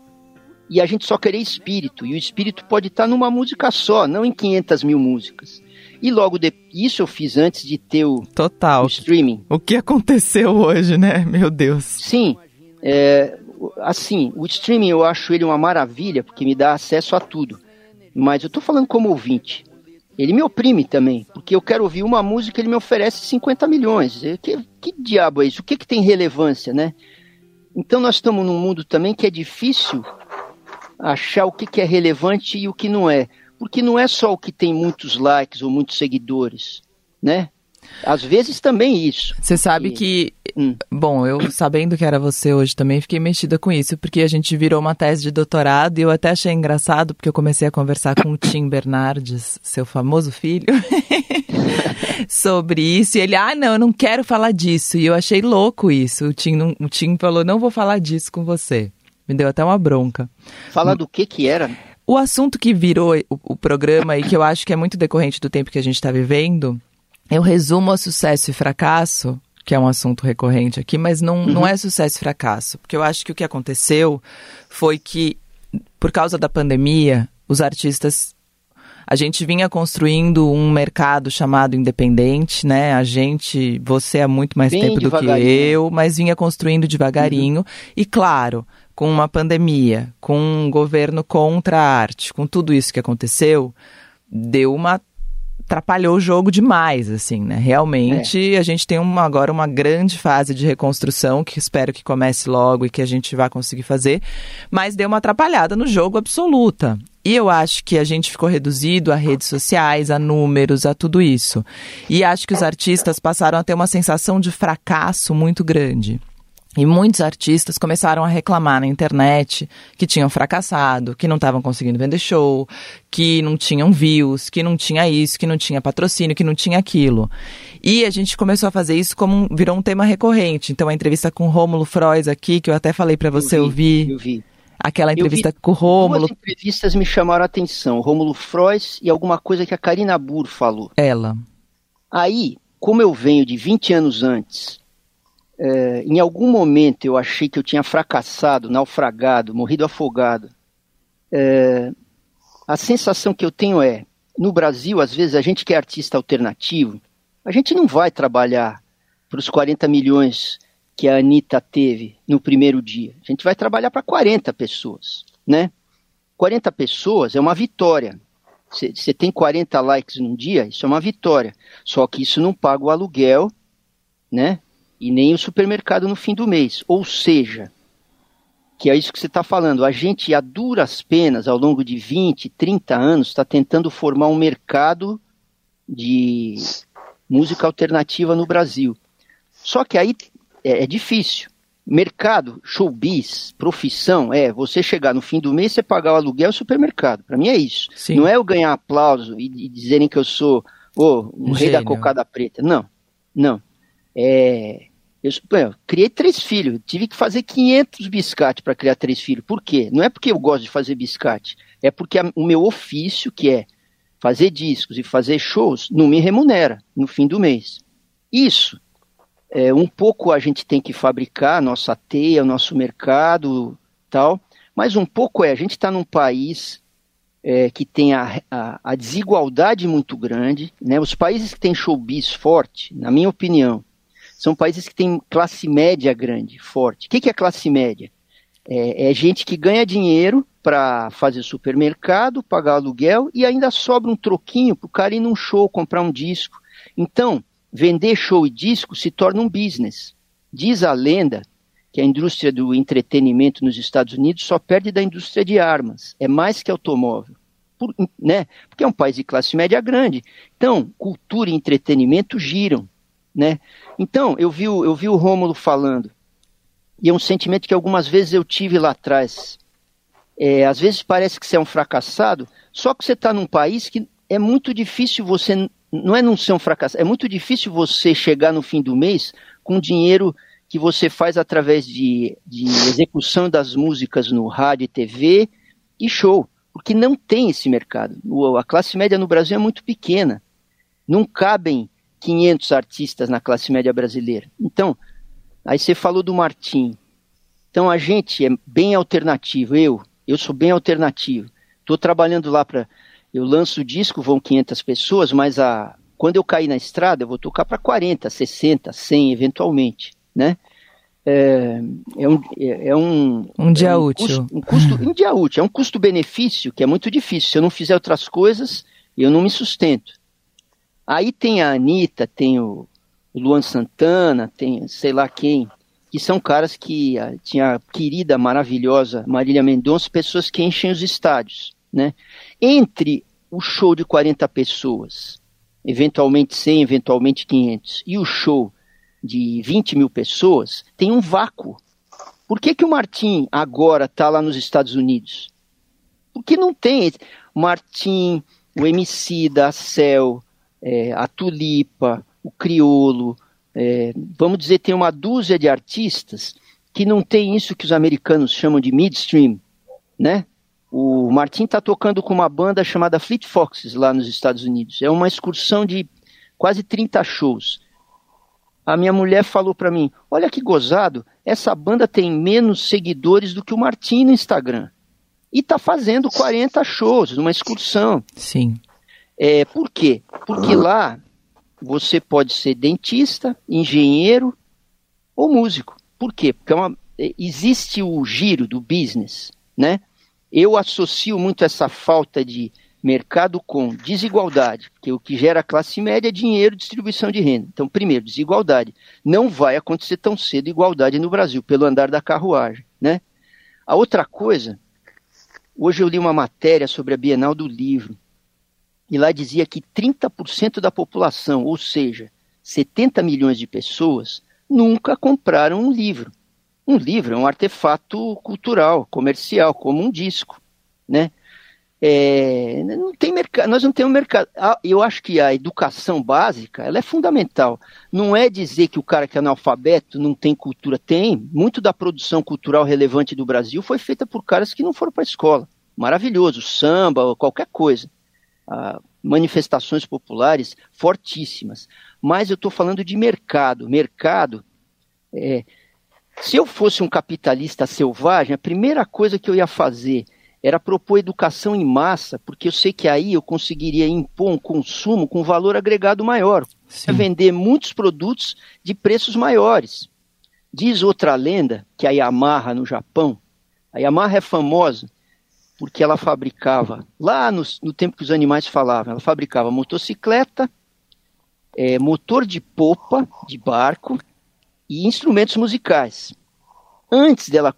e a gente só querer espírito. E o espírito pode estar numa música só, não em 500 mil músicas. E logo de... isso eu fiz antes de ter o, o Total. streaming. O que aconteceu hoje, né? Meu Deus. Sim, é, assim, o streaming eu acho ele uma maravilha, porque me dá acesso a tudo. Mas eu tô falando como ouvinte. Ele me oprime também, porque eu quero ouvir uma música e ele me oferece 50 milhões. Que, que diabo é isso? O que, que tem relevância, né? Então nós estamos num mundo também que é difícil achar o que, que é relevante e o que não é. Porque não é só o que tem muitos likes ou muitos seguidores, né? Às vezes também isso. Você sabe E- que. Hum. Bom, eu sabendo que era você hoje também, fiquei mexida com isso, porque a gente virou uma tese de doutorado e eu até achei engraçado, porque eu comecei a conversar com o Tim Bernardes, seu famoso filho, sobre isso. E ele, ah, não, eu não quero falar disso. E eu achei louco isso. O Tim, não- o Tim falou, não vou falar disso com você. Me deu até uma bronca. Falar do que que era? O assunto que virou o, o programa e que eu acho que é muito decorrente do tempo que a gente está vivendo, eu resumo a sucesso e fracasso, que é um assunto recorrente aqui, mas não, não é sucesso e fracasso. Porque eu acho que o que aconteceu foi que, por causa da pandemia, os artistas. A gente vinha construindo um mercado chamado independente, né? A gente, você há muito mais Bem tempo do que eu, mas vinha construindo devagarinho. E claro, com uma pandemia, com um governo contra a arte, com tudo isso que aconteceu, deu uma atrapalhou o jogo demais, assim, né? Realmente, a gente tem uma, agora uma grande fase de reconstrução que espero que comece logo e que a gente vá conseguir fazer, mas deu uma atrapalhada no jogo absoluta. E eu acho que a gente ficou reduzido a redes sociais, a números, a tudo isso. E acho que os artistas passaram a ter uma sensação de fracasso muito grande. E muitos artistas começaram a reclamar na internet que tinham fracassado, que não estavam conseguindo vender show, que não tinham views, que não tinha isso, que não tinha patrocínio, que não tinha aquilo. E a gente começou a fazer isso como um- virou um tema recorrente. Então a entrevista com o Rômulo Frois aqui, que eu até falei para você Eu vi, ouvir, Eu vi. aquela Eu vi entrevista com o Rômulo, Duas entrevistas me chamaram a atenção. Rômulo Frois e alguma coisa que a Karina Burr falou. ela. Aí, como eu venho de 20 anos antes, é, em algum momento eu achei que eu tinha fracassado, naufragado, morrido afogado. É, a sensação que eu tenho é, no Brasil, às vezes, a gente que é artista alternativo, a gente não vai trabalhar para os 40 milhões que a Anitta teve no primeiro dia. A gente vai trabalhar para 40 pessoas, né? 40 pessoas é uma vitória. Você tem 40 likes num dia, isso é uma vitória. Só que isso não paga o aluguel, né? E nem o supermercado no fim do mês. Ou seja, que é isso que você está falando, a gente, a duras penas, ao longo de 20, 30 anos, está tentando formar um mercado de música alternativa no Brasil. Só que aí é, é difícil. Mercado, showbiz, profissão, é você chegar no fim do mês e pagar o aluguel e o supermercado. Para mim é isso. Sim. Não é eu ganhar aplauso e, e dizerem que eu sou oh, um, um rei da cocada preta. Não, não. É, eu, eu, criei três filhos, tive que fazer 500 biscates para criar três filhos. Por quê? Não é porque eu gosto de fazer biscate, é porque a, o meu ofício, que é fazer discos e fazer shows, não me remunera no fim do mês. Isso é, um pouco a gente tem que fabricar a nossa teia, o nosso mercado tal, mas um pouco é, a gente está num país é, que tem a, a, a, desigualdade muito grande, né? os países que têm showbiz forte, na minha opinião, são países que têm classe média grande, forte. O que, que é classe média? É, é gente que ganha dinheiro para fazer supermercado, pagar aluguel e ainda sobra um troquinho para o cara ir num show, comprar um disco. Então, vender show e disco se torna um business. Diz a lenda que a indústria do entretenimento nos Estados Unidos só perde da indústria de armas, é mais que automóvel. Por, né? Porque é um país de classe média grande. Então, cultura e entretenimento giram. Né? Então, eu vi, eu vi o Rômulo falando, e é um sentimento que algumas vezes eu tive lá atrás. É, às vezes parece que você é um fracassado, só que você está num país que é muito difícil você não é não ser um fracasso, é muito difícil você chegar no fim do mês com dinheiro que você faz através de, de execução das músicas no rádio e TV e show, porque não tem esse mercado. A classe média no Brasil é muito pequena. Não cabem 500 artistas na classe média brasileira. Então, aí você falou do Martim. Então a gente é bem alternativo, eu, eu sou bem alternativo. Estou trabalhando lá para eu lanço o disco, vão 500 pessoas, mas a, quando eu cair na estrada, eu vou tocar para 40, 60, 100 eventualmente, né? É, é, um, é, é um, um dia é um útil. Custo, um, custo, um dia útil. É um custo-benefício que é muito difícil. Se eu não fizer outras coisas, eu não me sustento. Aí tem a Anitta, tem o, Luan Santana, tem sei lá quem, que são caras que a, tinha a querida, maravilhosa Marília Mendonça, pessoas que enchem os estádios. Né? Entre o show de 40 pessoas, eventualmente 100, eventualmente 500, e o show de 20 mil pessoas, tem um vácuo. Por que, que o Martim agora está lá nos Estados Unidos? Porque não tem. Martim, o MC da Cel, é, a Tulipa, o Criolo, é, vamos dizer, tem uma dúzia de artistas que não tem isso que os americanos chamam de midstream, né? O Martin está tocando com uma banda chamada Fleet Foxes lá nos Estados Unidos. É uma excursão de quase 30 shows. A minha mulher falou para mim: Olha que gozado, essa banda tem menos seguidores do que o Martin no Instagram. E está fazendo 40 shows numa excursão. Sim. É, por quê? Porque lá você pode ser dentista, engenheiro ou músico. Por quê? Porque é uma, existe o giro do business, né? Eu associo muito essa falta de mercado com desigualdade, porque o que gera classe média é dinheiro e distribuição de renda. Então, primeiro, desigualdade. Não vai acontecer tão cedo igualdade no Brasil, pelo andar da carruagem. Né? A outra coisa, hoje eu li uma matéria sobre a Bienal do Livro, e lá dizia que 30% da população, ou seja, 70 milhões de pessoas, nunca compraram um livro. Um livro é um artefato cultural, comercial, como um disco, né? É, não tem mercado, nós não temos mercado. Eu acho que a educação básica ela é fundamental. Não é dizer que o cara que é analfabeto não tem cultura. Tem. Muito da produção cultural relevante do Brasil foi feita por caras que não foram para a escola. Maravilhoso, samba, qualquer coisa. Ah, manifestações populares fortíssimas. Mas eu estou falando de mercado. Mercado É, se eu fosse um capitalista selvagem, a primeira coisa que eu ia fazer era propor educação em massa, porque eu sei que aí eu conseguiria impor um consumo com valor agregado maior, vender muitos produtos de preços maiores. Diz outra lenda que a Yamaha no Japão, a Yamaha é famosa porque ela fabricava, lá no, no tempo que os animais falavam, ela fabricava motocicleta, é, motor de popa de barco e instrumentos musicais. Antes dela,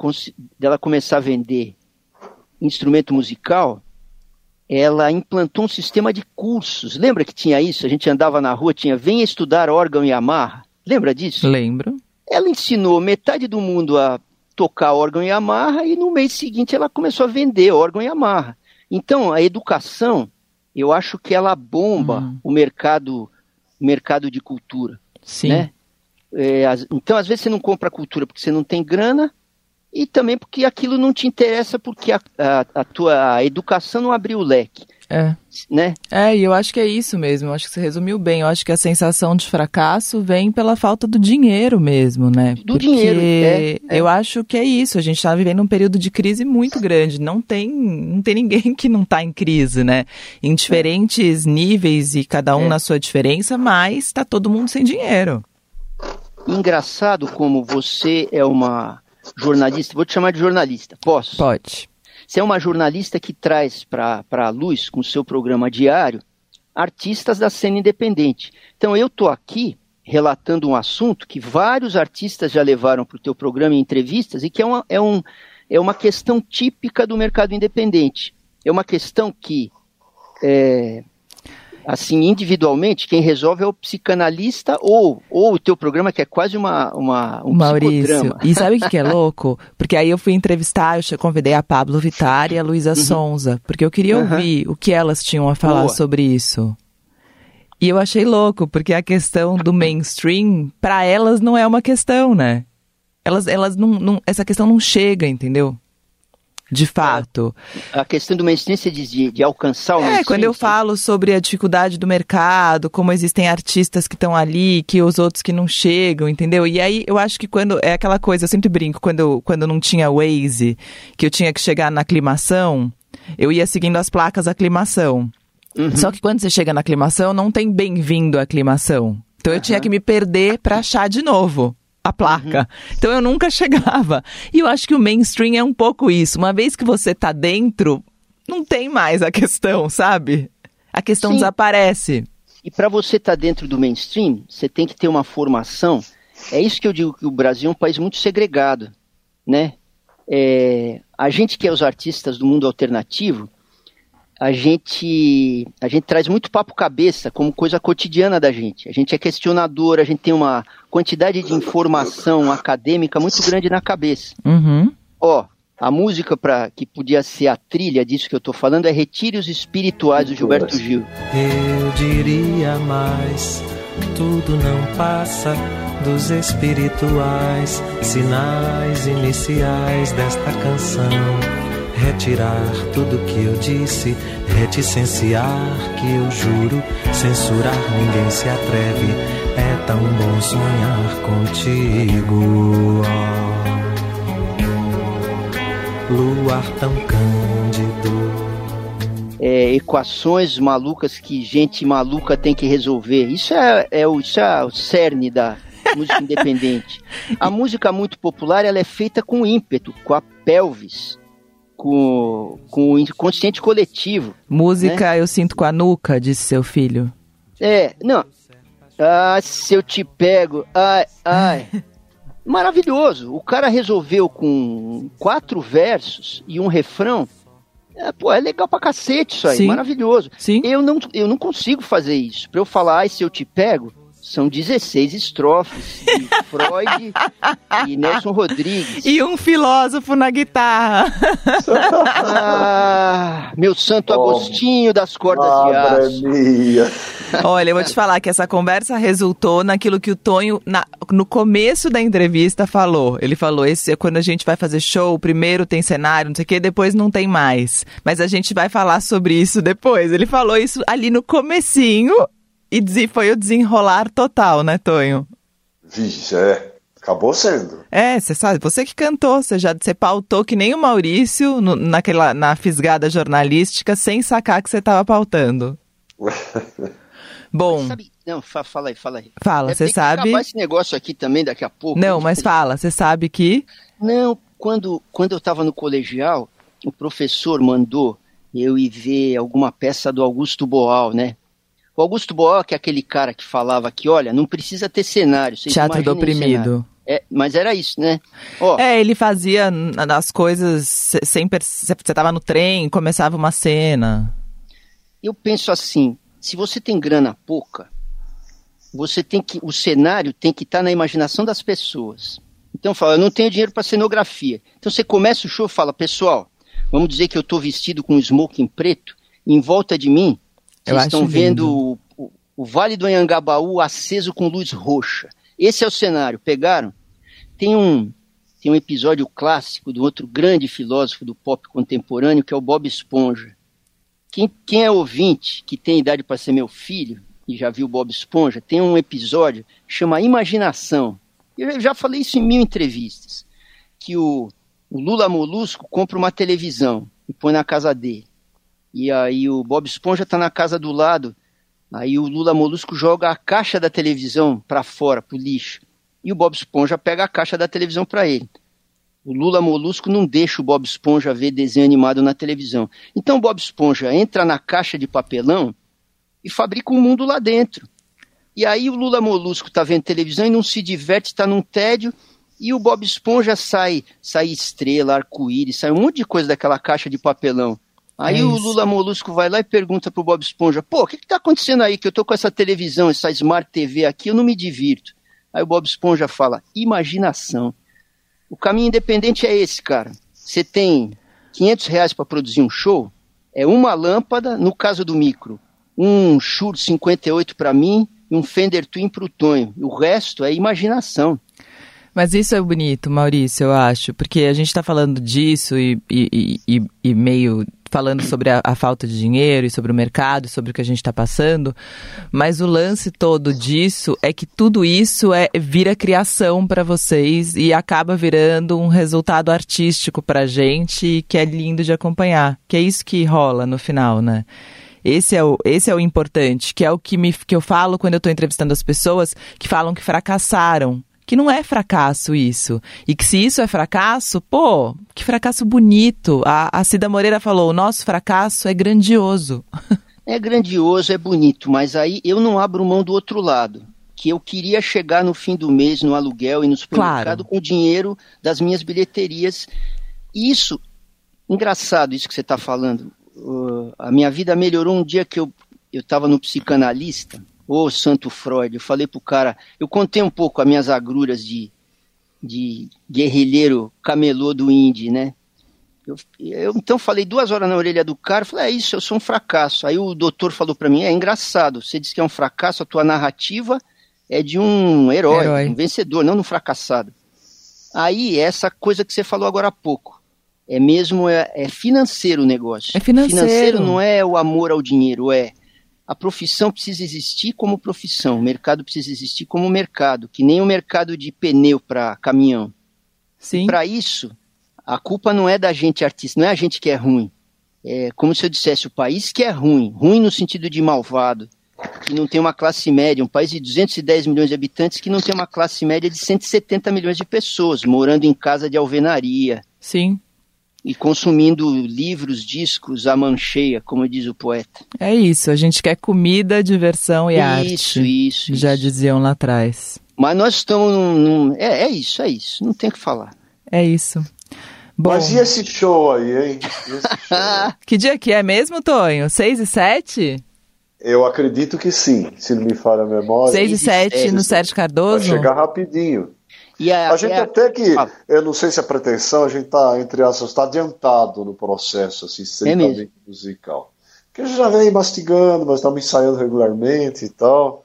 dela começar a vender instrumento musical, ela implantou um sistema de cursos. Lembra que tinha isso? A gente andava na rua, tinha venha estudar órgão e amarra. Lembra disso? Lembro. Ela ensinou metade do mundo a tocar órgão e amarra e no mês seguinte ela começou a vender órgão e amarra. Então, a educação, eu acho que ela bomba Uhum. o mercado, mercado de cultura. Sim. Né? É, as- então, às vezes você não compra cultura porque você não tem grana e também porque aquilo não te interessa porque a, a, a tua educação não abriu o leque, É. né? É, e eu acho que é isso mesmo. Eu acho que você resumiu bem. Eu acho que a sensação de fracasso vem pela falta do dinheiro mesmo, né? Do dinheiro, é, é. eu acho que é isso. A gente está vivendo um período de crise muito grande. Não tem, não tem ninguém que não está em crise, né? Em diferentes níveis e cada um É. na sua diferença, mas está todo mundo sem dinheiro. Engraçado como você é uma jornalista, vou te chamar de jornalista, posso? Pode. Você é uma jornalista que traz para a luz, com o seu programa diário, artistas da cena independente. Então eu estou aqui relatando um assunto que vários artistas já levaram para o teu programa em entrevistas e que é uma, é, um, é uma questão típica do mercado independente. É uma questão que, é, assim, individualmente, quem resolve é o psicanalista ou, ou o teu programa, que é quase uma, uma, um Maurício. E sabe o que que é louco? Porque aí eu fui entrevistar, eu convidei a Pablo Vittar e a Luísa Sonza, porque eu queria Uhum. Ouvir o que elas tinham a falar Boa. sobre isso. E eu achei louco, porque a questão do mainstream, pra elas não é uma questão, né? Elas, elas não, não- essa questão não chega, entendeu? De fato. A questão do mainstream, você diz de, de alcançar o É, quando eu falo sobre a dificuldade do mercado, como existem artistas que estão ali, que os outros que não chegam, entendeu? E aí eu acho que quando é aquela coisa, eu sempre brinco, quando, eu- quando não tinha Waze, que eu tinha que chegar na aclimação, eu ia seguindo as placas aclimação. Uhum. Só que quando você chega na aclimação, não tem bem-vindo à aclimação. Então eu tinha que me perder pra achar de novo a placa. Uhum. Então eu nunca chegava. E eu acho que o mainstream é um pouco isso. Uma vez que você tá dentro, não tem mais a questão, sabe? A questão Sim. desaparece. E para você estar dentro do mainstream, você tem que ter uma formação. É isso que eu digo que o Brasil é um país muito segregado, né? É, a gente que é os artistas do mundo alternativo, a gente a gente traz muito papo cabeça como coisa cotidiana da gente. A gente é questionador, a gente tem uma quantidade de informação acadêmica muito grande na cabeça. Uhum. Ó, a música para que podia ser a trilha disso que eu tô falando é Retire os Espirituais do Gilberto Gil. Eu diria mais, tudo não passa dos espirituais, sinais iniciais desta canção. Retirar tudo que eu disse, reticenciar que eu juro, censurar ninguém se atreve. É tão bom sonhar contigo. ó. Luar tão cândido. é, equações malucas que gente maluca tem que resolver. Isso é, é o, isso é o cerne da música independente. A música muito popular ela é feita com ímpeto, com a pelvis, com, com o inconsciente coletivo. Música eu sinto com a nuca, disse seu filho. É, não. Ah, se eu te pego, ai, ai. Maravilhoso. O cara resolveu com quatro versos e um refrão. É, pô, é legal pra cacete isso aí, Sim. maravilhoso. Sim? Eu não, eu não consigo fazer isso. Pra eu falar, ai, se eu te pego, são 16 estrofes de Freud e Nelson Rodrigues. E um filósofo na guitarra. Ah, meu santo Oh. Agostinho das cordas de aço. mia. Olha, eu vou te falar que essa conversa resultou naquilo que o Tonho, na- no começo da entrevista, falou. Ele falou: esse é quando a gente vai fazer show, primeiro tem cenário, não sei o quê, depois não tem mais. Mas a gente vai falar sobre isso depois. Ele falou isso ali no comecinho e foi o desenrolar total, né, Tonho? Vixe, é. Acabou sendo. É, você sabe, você que cantou, você já você pautou que nem o Maurício no, naquela, na fisgada jornalística, sem sacar que você estava pautando. Bom, Sabe, não, fa- fala aí, fala aí. fala, É, você sabe. acabar esse negócio aqui também daqui a pouco. Não, mas fala, você sabe que. Não, quando, quando eu estava no colegial, o professor mandou eu ir ver alguma peça do Augusto Boal, né? O Augusto que é aquele cara que falava que, olha, não precisa ter cenário. Teatro do oprimido. É, mas era isso, né? Ó, É, ele fazia as coisas se- sem perce- Você tava no trem, começava uma cena. eu penso assim, se você tem grana pouca, você tem que, o cenário tem que estar na imaginação das pessoas. Então fala, eu não tenho dinheiro para cenografia. Então você começa o show e fala, pessoal, vamos dizer que eu estou vestido com um smoking preto, em volta de mim, vocês estão vendo o, o- Vale do Anhangabaú aceso com luz roxa. Esse é o cenário, pegaram? Tem um, tem um episódio clássico de outro grande filósofo do pop contemporâneo, que é o Bob Esponja. Quem, quem é ouvinte, que tem idade para ser meu filho, e já viu Bob Esponja, tem um episódio que chama Imaginação. Eu já falei isso em mil entrevistas. Que o, o Lula Molusco compra uma televisão e põe na casa dele. E aí o Bob Esponja está na casa do lado. Aí o Lula Molusco joga a caixa da televisão para fora, pro lixo. E o Bob Esponja pega a caixa da televisão para ele. O Lula Molusco não deixa o Bob Esponja ver desenho animado na televisão. Então o Bob Esponja entra na caixa de papelão e fabrica um mundo lá dentro. E aí o Lula Molusco está vendo televisão e não se diverte, está num tédio. E o Bob Esponja sai, sai estrela, arco-íris, sai um monte de coisa daquela caixa de papelão. Aí É o. Lula Molusco vai lá e pergunta pro Bob Esponja: pô, o que, que tá acontecendo aí? Que eu tô com essa televisão, essa Smart TV aqui, eu não me divirto. Aí o Bob Esponja fala: imaginação. O caminho independente é esse, cara. Você tem 500 reais para produzir um show, é uma lâmpada, no caso do micro, um Shure 58 para mim e um Fender Twin pro Tonho. O resto é imaginação. Mas isso é bonito, Maurício, eu acho, porque a gente está falando disso e, e, e, e meio falando sobre a, a, falta de dinheiro e sobre o mercado, sobre o que a gente está passando, mas o lance todo disso é que tudo isso é vira criação para vocês e acaba virando um resultado artístico para a gente que é lindo de acompanhar, que é isso que rola no final, né? Esse é, o, esse é o importante, que é o que, me, que eu falo quando eu estou entrevistando as pessoas que falam que fracassaram que não é fracasso isso. E que se isso é fracasso, pô, que fracasso bonito. A, a Cida Moreira falou: o nosso fracasso é grandioso. É grandioso, é bonito, mas aí eu não abro mão do outro lado. Que eu queria chegar no fim do mês no aluguel e no supermercado Claro. com o dinheiro das minhas bilheterias. E Isso, engraçado isso que você está falando. Uh, a minha vida melhorou um dia que eu estava no psicanalista. Ô, Santo Freud, eu falei pro cara, eu contei um pouco as minhas agruras de, de guerrilheiro camelô do Indy, né? Eu, eu, então falei duas horas na orelha do cara, falei, é isso, eu sou um fracasso. Aí o doutor falou para mim, é engraçado, você disse que é um fracasso, a tua narrativa é de um herói, Herói. um vencedor, não de um fracassado. Aí, essa coisa que você falou agora há pouco, é mesmo, é, é financeiro o negócio. É financeiro. Financeiro não é o amor ao dinheiro, é a profissão precisa existir como profissão, o mercado precisa existir como mercado, que nem o mercado de pneu para caminhão. Sim. Para isso, a culpa não é da gente artista, não é a gente que é ruim. É como se eu dissesse o país que é ruim, ruim no sentido de malvado, que não tem uma classe média, um país de 210 milhões de habitantes que não tem uma classe média de 170 milhões de pessoas, morando em casa de alvenaria Sim. E consumindo livros, discos, a mancheia, como diz o poeta. É isso. A gente quer comida, diversão e isso, arte. isso, Já isso. diziam lá atrás. Mas nós estamos num. num- é, é isso, é isso. Não tem o que falar. É isso. Bom, Mas e esse show aí, hein? E esse show? que dia que é mesmo, Tonho? 6 e 7? Eu acredito que sim, se não me falha a memória. 6 e e 7 sete. no Sérgio Vai Cardoso? chegar rapidinho. A, A gente é a- até que, Ah. eu não sei se é pretensão, a gente tá, entre aspas, tá adiantado no processo, assim, estritamente mesmo. musical. Porque a gente já vem mastigando, mas estamos ensaiando regularmente e tal.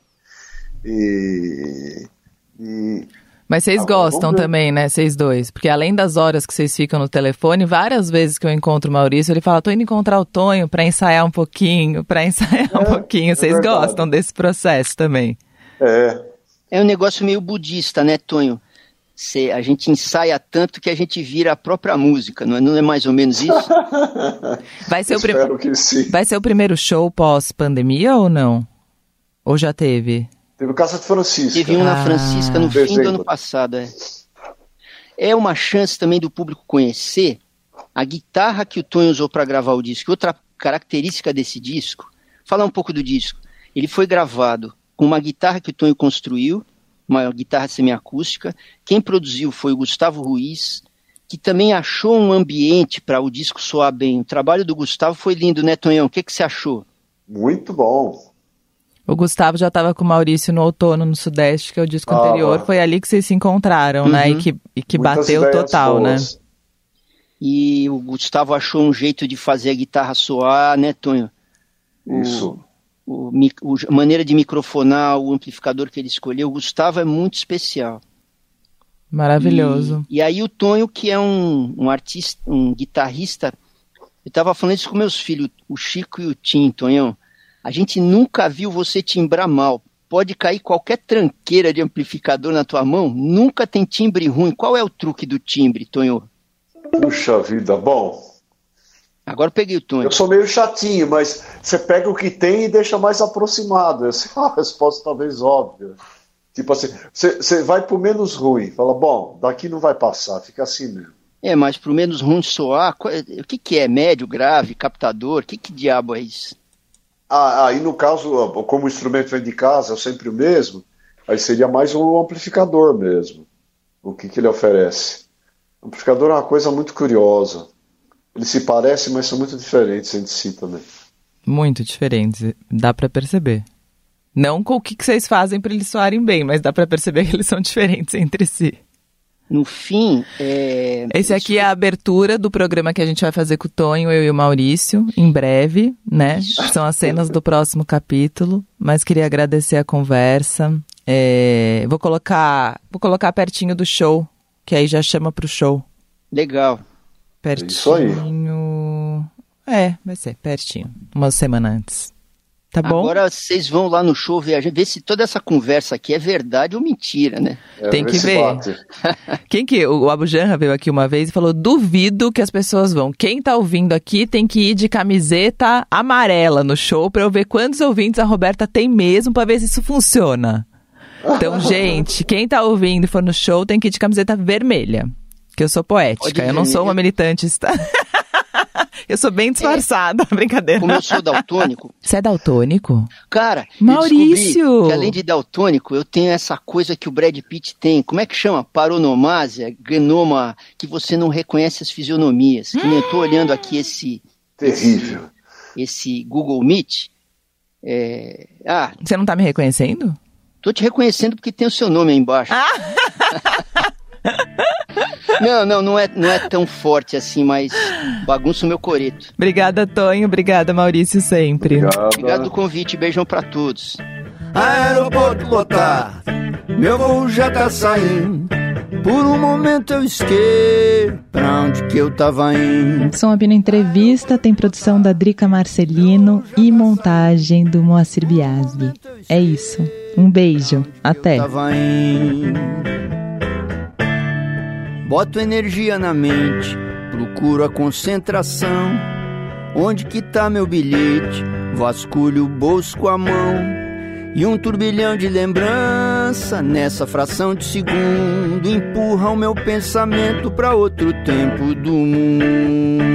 E. e Mas vocês Ah, gostam também, né? Vocês dois. Porque além das horas que vocês ficam no telefone, várias vezes que eu encontro o Maurício, ele fala: tô indo encontrar o Tonho pra ensaiar um pouquinho, pra ensaiar um É, pouquinho. é Vocês verdade. gostam desse processo também. é, é um negócio meio budista, né, Tonho? Cê- a gente ensaia tanto que a gente vira a própria música, não é, não é mais ou menos isso? Vai ser, o prim- Espero que sim. Vai ser o primeiro show pós-pandemia ou não? Ou já teve? Teve o Casa de Francisco. Teve um na Ah. Francisca no fim do ano passado. É. é uma chance também do público conhecer a guitarra que o Tonho usou para gravar o disco. Outra característica desse disco, falar um pouco do disco. Ele foi gravado com uma guitarra que o Tonho construiu, uma guitarra semiacústica. Quem produziu foi o Gustavo Ruiz, que também achou um ambiente para o disco soar bem. O trabalho do Gustavo foi lindo, né, Tonhão? O que, que você achou? Muito bom. O Gustavo já estava com o Maurício no Outono, no Sudeste, que é o disco Ah, anterior. Foi ali que vocês se encontraram, né? E Uhum. que, e que Muitas bateu total, né? boas. E o Gustavo achou um jeito de fazer a guitarra soar, né, Tonho? O- Isso. O, o- a maneira de microfonar, o amplificador que ele escolheu, o Gustavo é muito especial. Maravilhoso. E, e aí o Tonho, que é um, um artista, um guitarrista, eu estava falando isso com meus filhos, o Chico e o Tim, Tonhão. A gente nunca viu você timbrar mal. Pode cair qualquer tranqueira de amplificador na tua mão, nunca tem timbre ruim. Qual é o truque do timbre, Tonho? Puxa vida, bom. Agora eu peguei o Tonho. Eu sou meio chatinho, mas você pega o que tem e deixa mais aproximado. Essa é uma resposta talvez óbvia. Tipo assim, você, vai pro menos ruim. Fala, bom, daqui não vai passar, fica assim mesmo. É, mas pro menos ruim soar, é- o que, que é? Médio, grave, captador? O que, que diabo é isso? Ah, aí no caso, como o instrumento vem de casa, é sempre o mesmo, aí seria mais um amplificador mesmo. O que, que ele oferece? O amplificador é uma coisa muito curiosa. Eles se parecem, mas são muito diferentes entre si também. Muito diferentes, dá pra perceber. Não com o que, que vocês fazem pra eles soarem bem, mas dá pra perceber que eles são diferentes entre si. No fim, é, Esse aqui é a abertura do programa que a gente vai fazer com o Tonho, eu e o Maurício, em breve, né? São as cenas do próximo capítulo, mas queria agradecer a conversa. É, vou colocar, vou colocar pertinho do show, que aí já chama pro show. legal. Pertinho. Isso aí. É, vai ser pertinho, uma semana antes. Tá bom? Agora vocês vão lá no show ver, ver se toda essa conversa aqui é verdade ou mentira, né? É, Tem que ver. Quem que o Abu Janra veio aqui uma vez e falou: "Duvido que as pessoas vão. Quem tá ouvindo aqui tem que ir de camiseta amarela no show pra eu ver quantos ouvintes a Roberta tem mesmo pra ver se isso funciona". Então, gente, quem tá ouvindo e for no show tem que ir de camiseta vermelha, que eu sou poética, eu não sou uma militante, está. eu sou bem disfarçada, brincadeira. Como eu sou daltônico, Você é daltônico? cara, Maurício! que além de daltônico, eu tenho essa coisa que o Brad Pitt tem. Como é que chama? Paronomásia, genoma, que você não reconhece as fisionomias. Que nem eu tô olhando aqui esse, Terrível. esse Google Meet. É, Ah, Você não tá me reconhecendo? Tô te reconhecendo porque tem o seu nome aí embaixo. não, não, não é, não é tão forte assim, mas bagunça o meu coreto. Obrigada, Tonho. Obrigada, Maurício, sempre. Obrigado. Obrigado do convite, beijão pra todos. Aeroporto lotado, meu voo já tá saindo. Por um momento eu esqueço pra onde que eu tava indo. Som Abino Entrevista tem produção da Drica Marcelino e montagem do Moacir Biasbi. É isso. Um beijo. Até. Boto energia na mente, procuro a concentração. Onde que tá meu bilhete? Vasculho o bolso com a mão. E um turbilhão de lembrança nessa fração de segundo empurra o meu pensamento pra outro tempo do mundo.